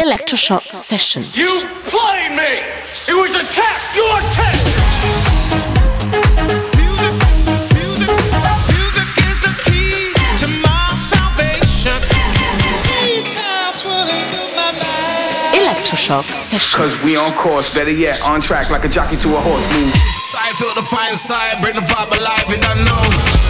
Electroshock Session. You played me! It was a test! Your test! Electroshock Session. Cause we on course, better yet, on track like a jockey to a horse. Move. I feel the fire inside, bring the vibe alive, you don't know.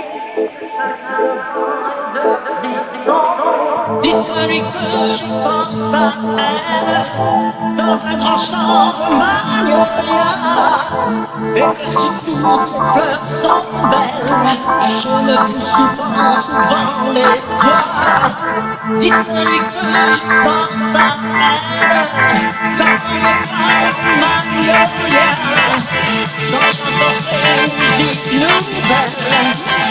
de Dites-lui que je pense à elle. Dans un grand champ magnolia et que si toutes ces fleurs sont belles, je me pousse souvent, souvent les doigts. Dites-lui que je pense à elle. Comme les fleurs de magnolia quand j'entends ces musiques nouvelles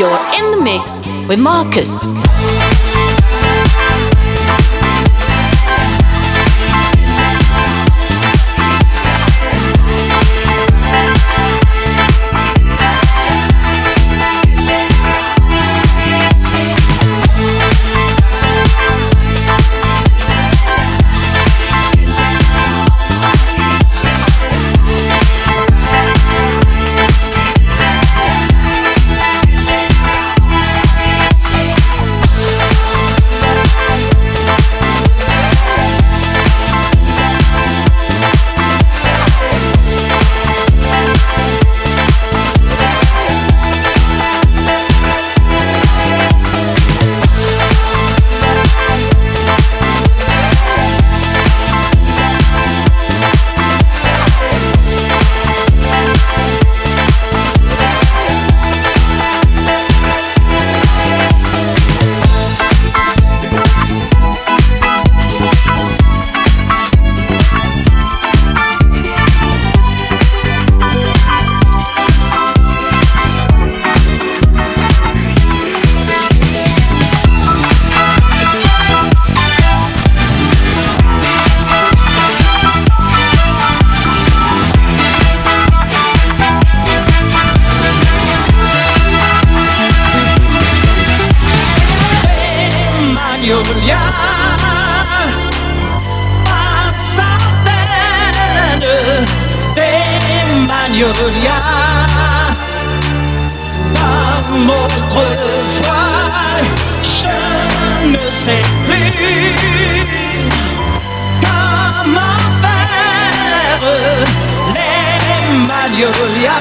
You're in the mix with Marcus. Julia.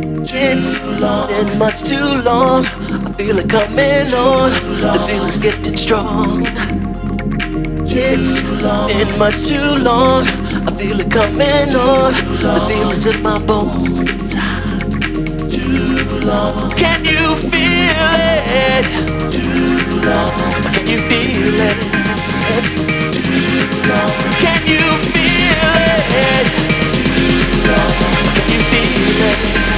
It's been much too long. I feel it coming on. The feeling's getting strong. It's been much too long. I feel it coming on. The feeling's in my bones. Too long. Can you feel it? Too long. Can you feel it? Too long. Can you feel it? Too long. Can you feel it?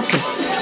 Marcus.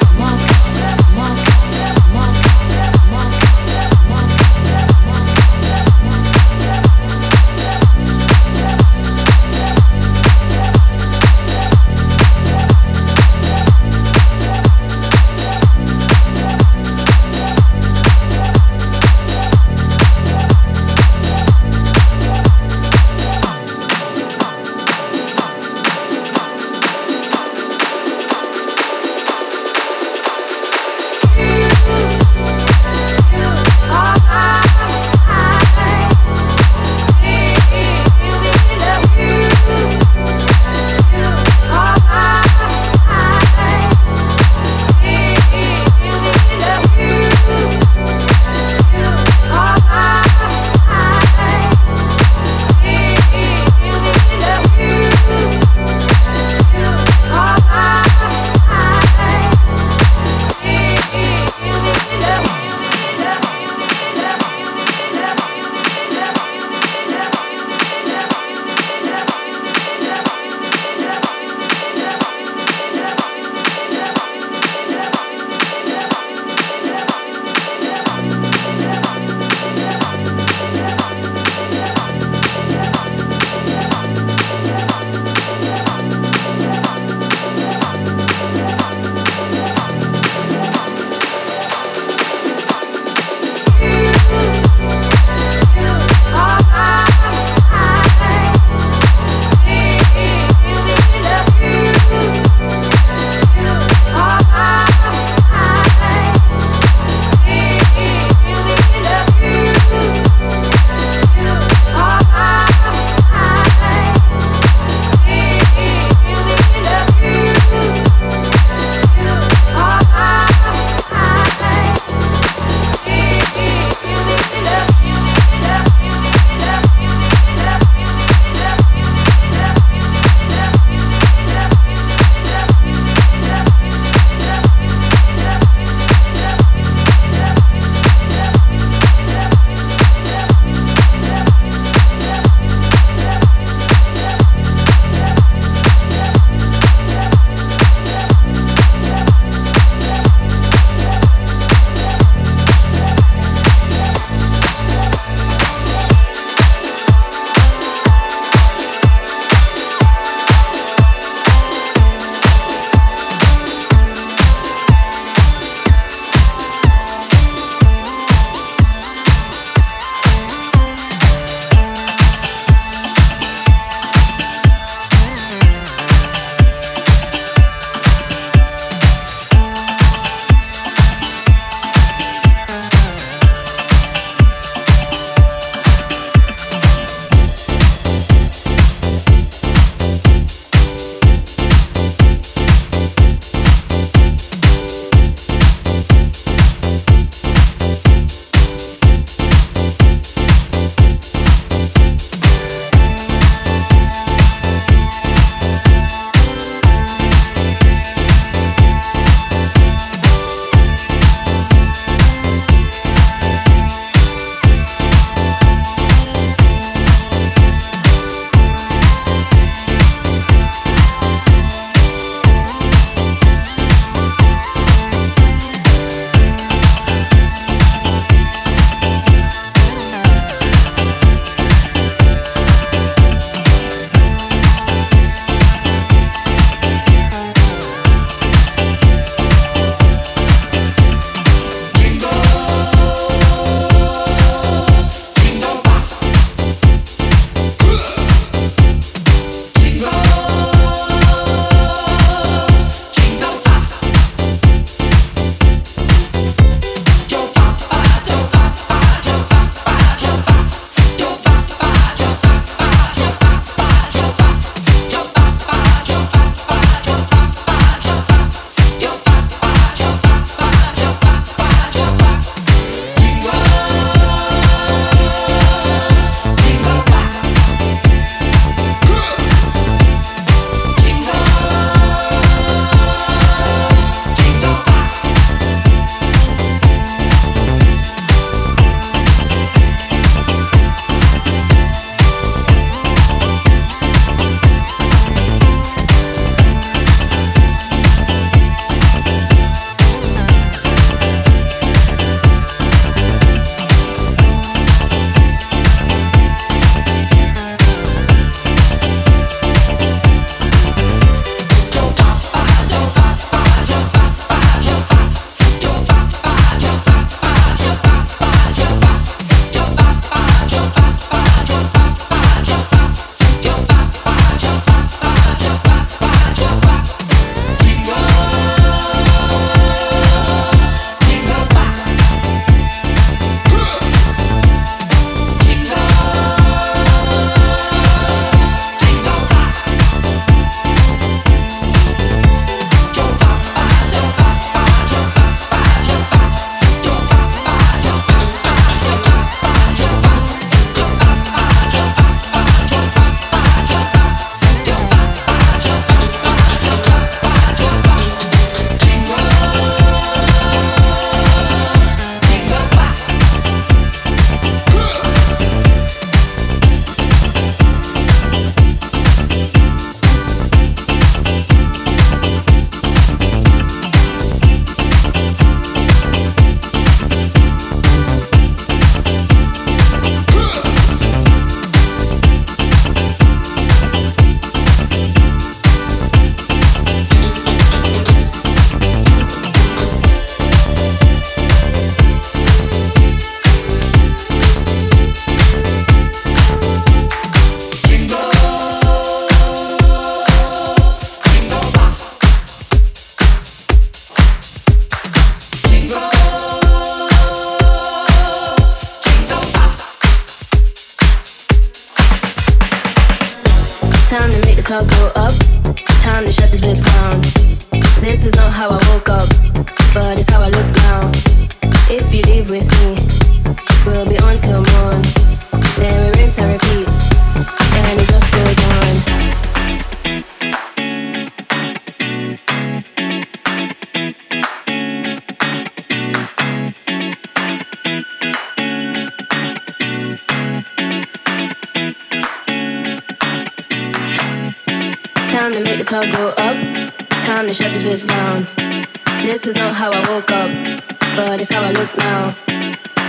but it's how I look now.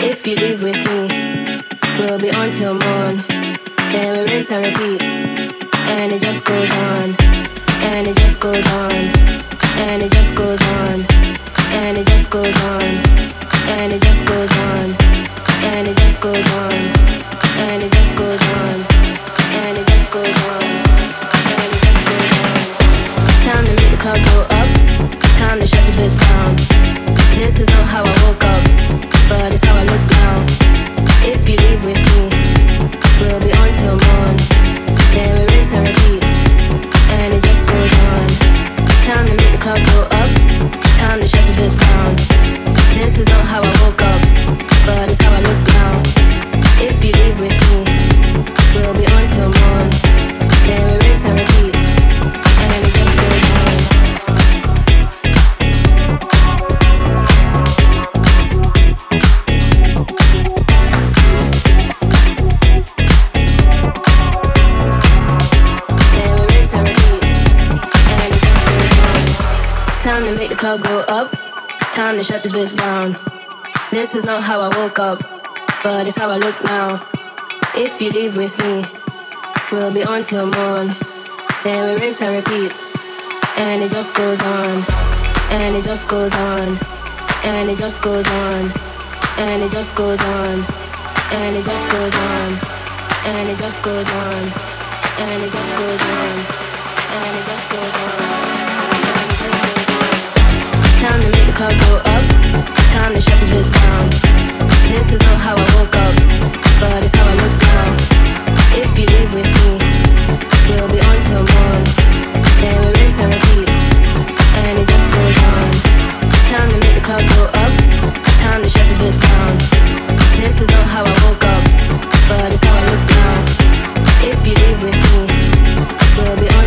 If you live with me, we'll be on till morn. Then we rinse and repeat, and it just goes on, and it just goes on, and it just goes on, and it just goes on, and it just goes on, and it just goes on, and it just goes on, and it just goes on, and it just goes on. Time to make the club go up. Time to shut this bitch down. This is not how I woke up, but it's how I look now. If you leave with me, we'll be on till repeat, and it just goes on. Time to make the clock go up, time to this bitch down. This is not how I woke up, but it's how I look now. If you leave with me, we'll be. time to shut this bitch down. This is not how I woke up, but it's how I look now. If you leave with me, we'll be on till morn. Then we rinse and repeat, and it just goes on, and it just goes on, and it just goes on, and it just goes on, and it just goes on, and it just goes on, and it just goes on, and it just goes on. Time to shut this bitch down. This is not how I woke up, but it's how I look now. If you with me, you'll be on. Then we rinse and repeat, and it just goes on. Time to make the car go up. Time to shut this bitch down. This is not how I woke up, but it's how I look now. If you live with me, you'll be.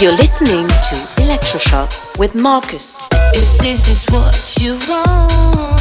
You're listening to Electroshock with Marcus. If this is what you want.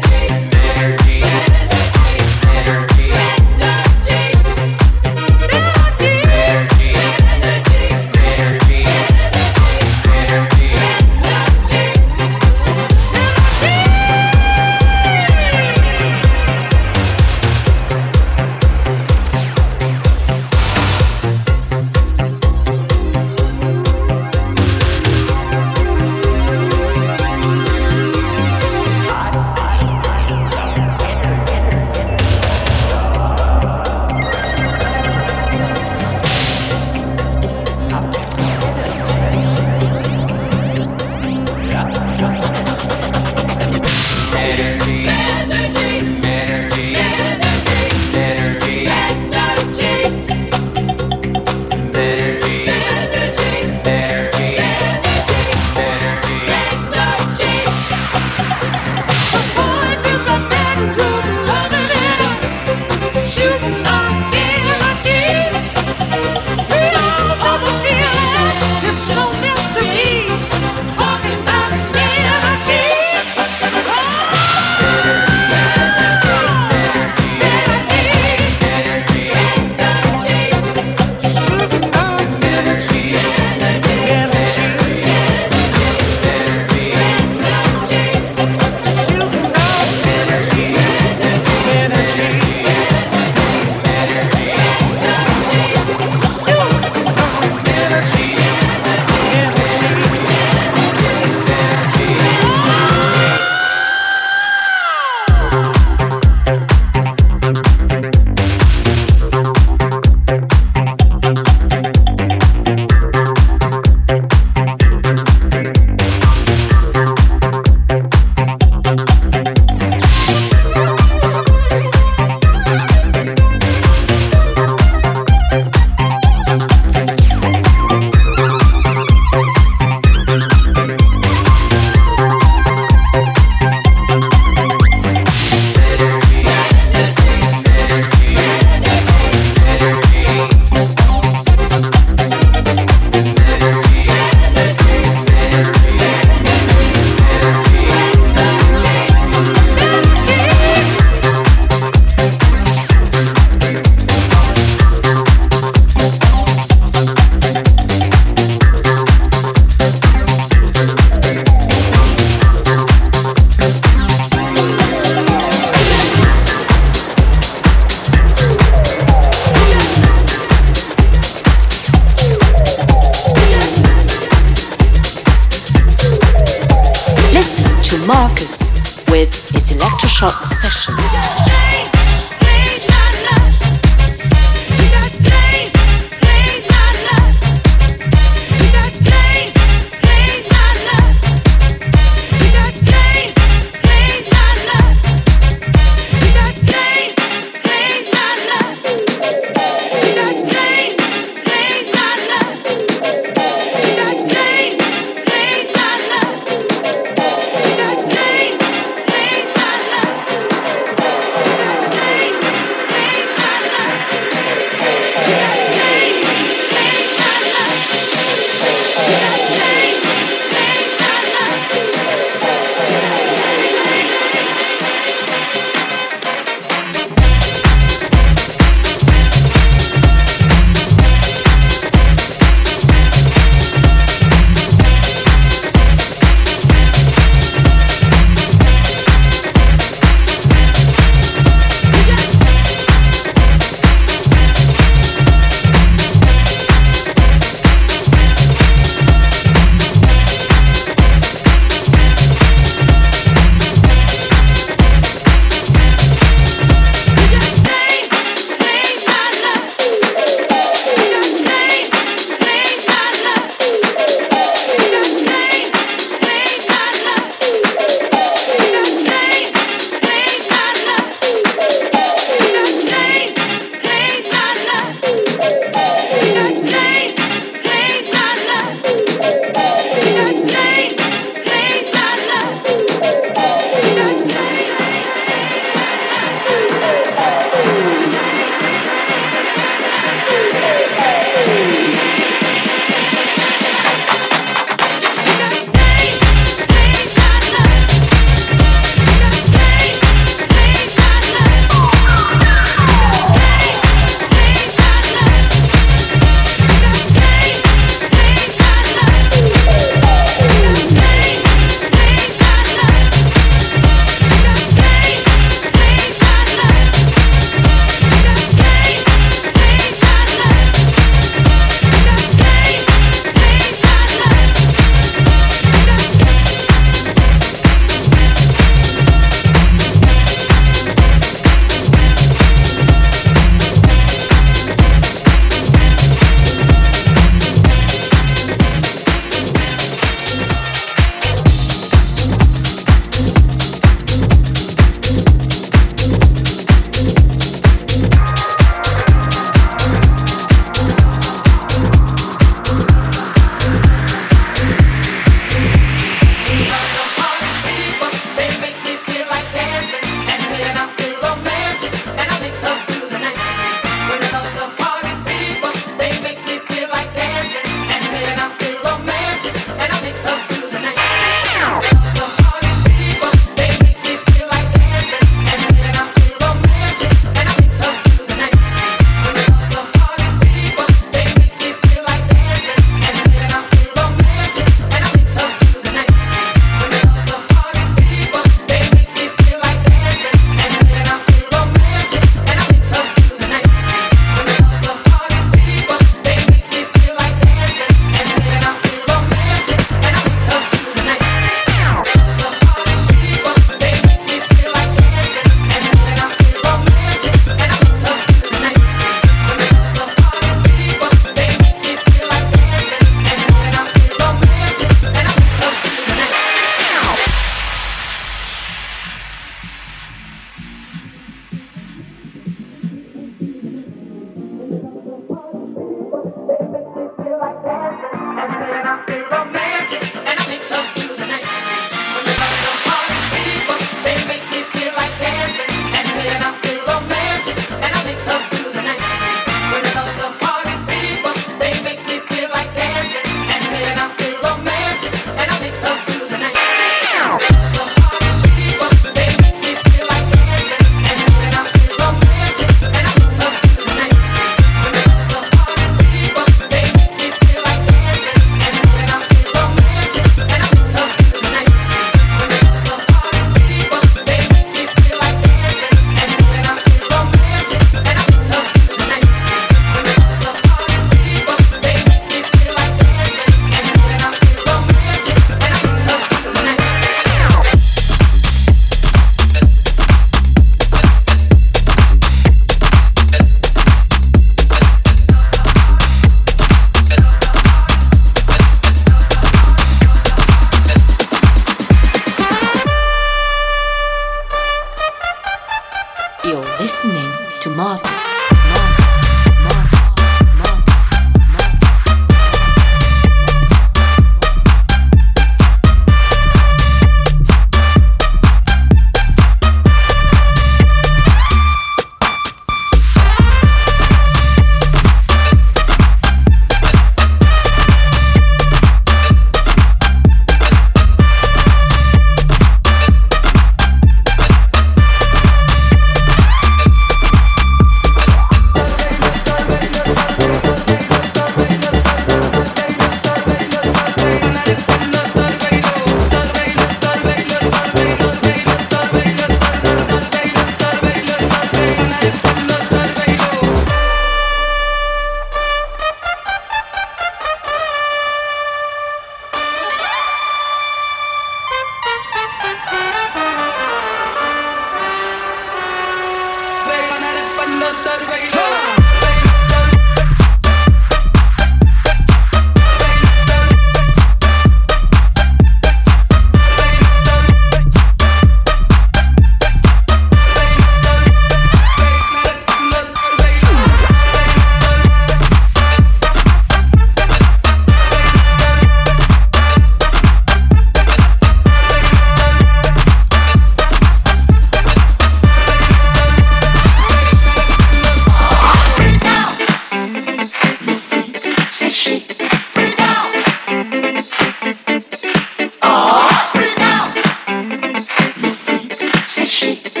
shake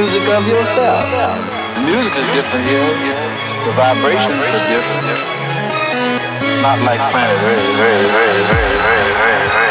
music of yourself. The music is different here. The vibrations are different. Not like planet Earth.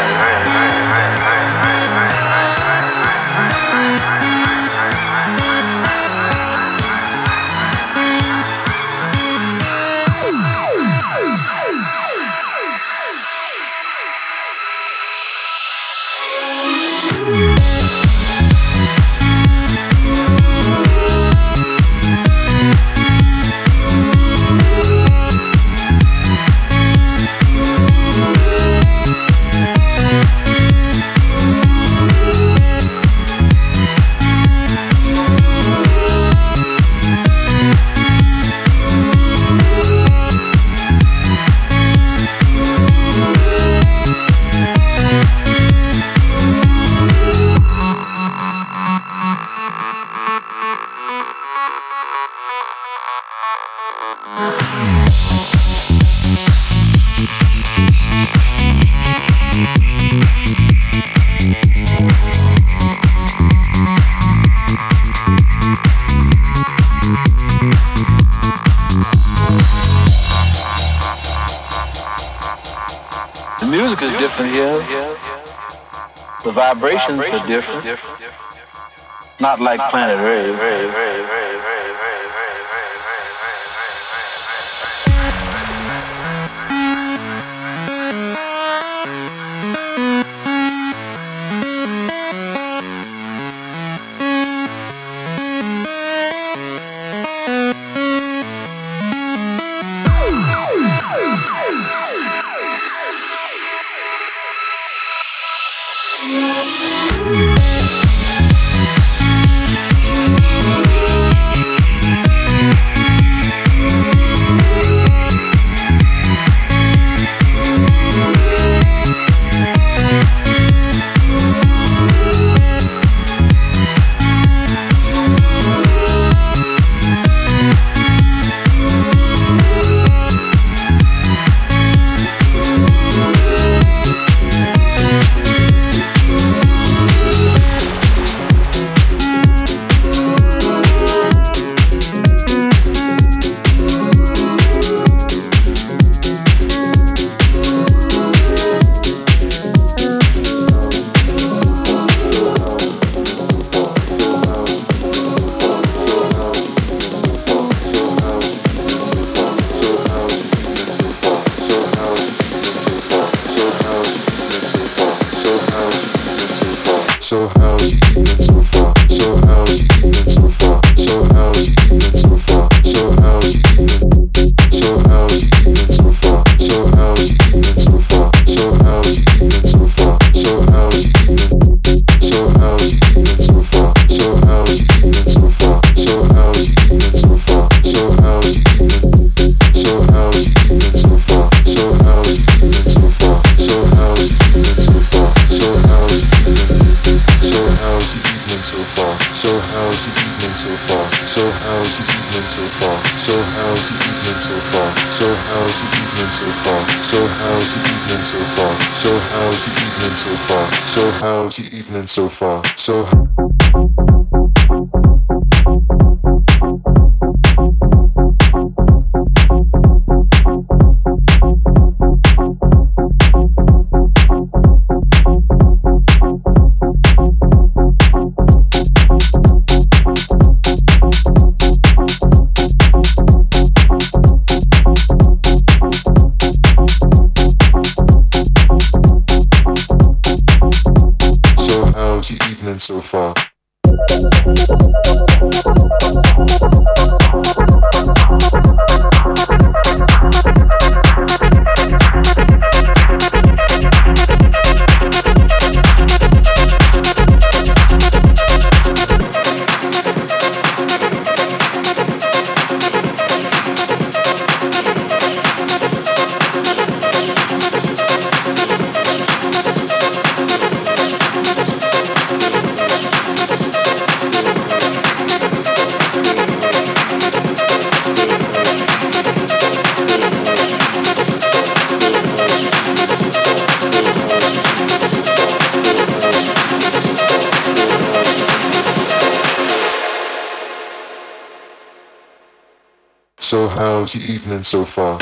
The vibrations are different. Not like planet Earth. Evening so far?